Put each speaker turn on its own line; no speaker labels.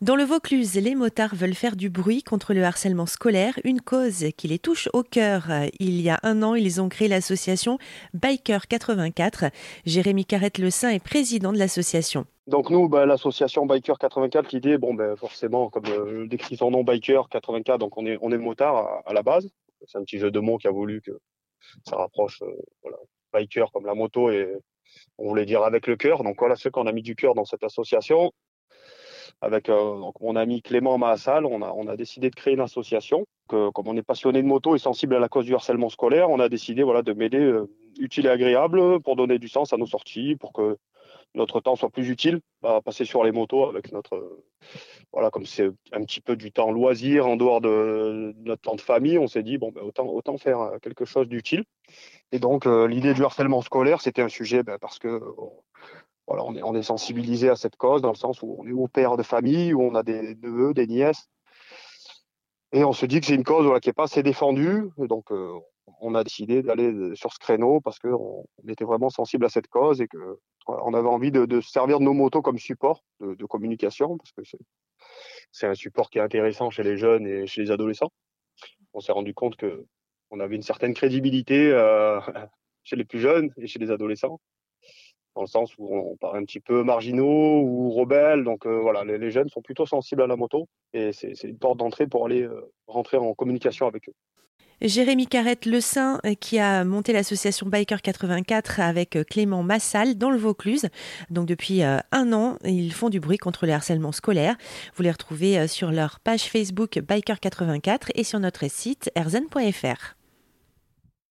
Dans le Vaucluse, les motards veulent faire du bruit contre le harcèlement scolaire, une cause qui les touche au cœur. Il y a un an, ils ont créé l'association Biker 84. Jérémy Carrette-Le Saint est président de l'association.
Donc nous, bah, l'association Biker 84, l'idée, bon, ben, forcément, comme euh, décrit son nom, Biker 84, donc on est, on est motard à, la base. C'est un petit jeu de mots qui a voulu que ça rapproche, euh, voilà, biker comme la moto et on voulait dire avec le cœur. Donc voilà, ce qu'on a mis du cœur dans cette association avec euh, mon ami Clément Maassal, on a, décidé de créer une association. Comme on est passionné de moto et sensible à la cause du harcèlement scolaire, on a décidé de mêler euh, utile et agréable pour donner du sens à nos sorties, pour que notre temps soit plus utile à passer sur les motos avec notre voilà comme c'est un petit peu du temps loisir en dehors de notre temps de famille on s'est dit bon ben, autant faire euh, quelque chose d'utile et donc l'idée du harcèlement scolaire c'était un sujet ben, parce que on est, sensibilisé à cette cause dans le sens où on est au père de famille, où on a des neveux, des nièces. Et on se dit que c'est une cause qui n'est pas assez défendue. donc, euh, on a décidé d'aller sur ce créneau parce qu'on on était vraiment sensible à cette cause et que on avait envie de, servir nos motos comme support de, communication parce que c'est un support qui est intéressant chez les jeunes et chez les adolescents. On s'est rendu compte que on avait une certaine crédibilité euh, chez les plus jeunes et chez les adolescents dans le sens où on paraît un petit peu marginaux ou rebelles. Donc euh, voilà, les, jeunes sont plutôt sensibles à la moto et c'est une porte d'entrée pour aller euh, rentrer en communication avec eux.
Jérémy Carrette Le Saint euh, qui a monté l'association Biker 84 avec Clément Massal dans le Vaucluse. Donc depuis un an, ils font du bruit contre le harcèlement scolaire. Vous les retrouvez sur leur page Facebook Biker 84 et sur notre site erzen.fr.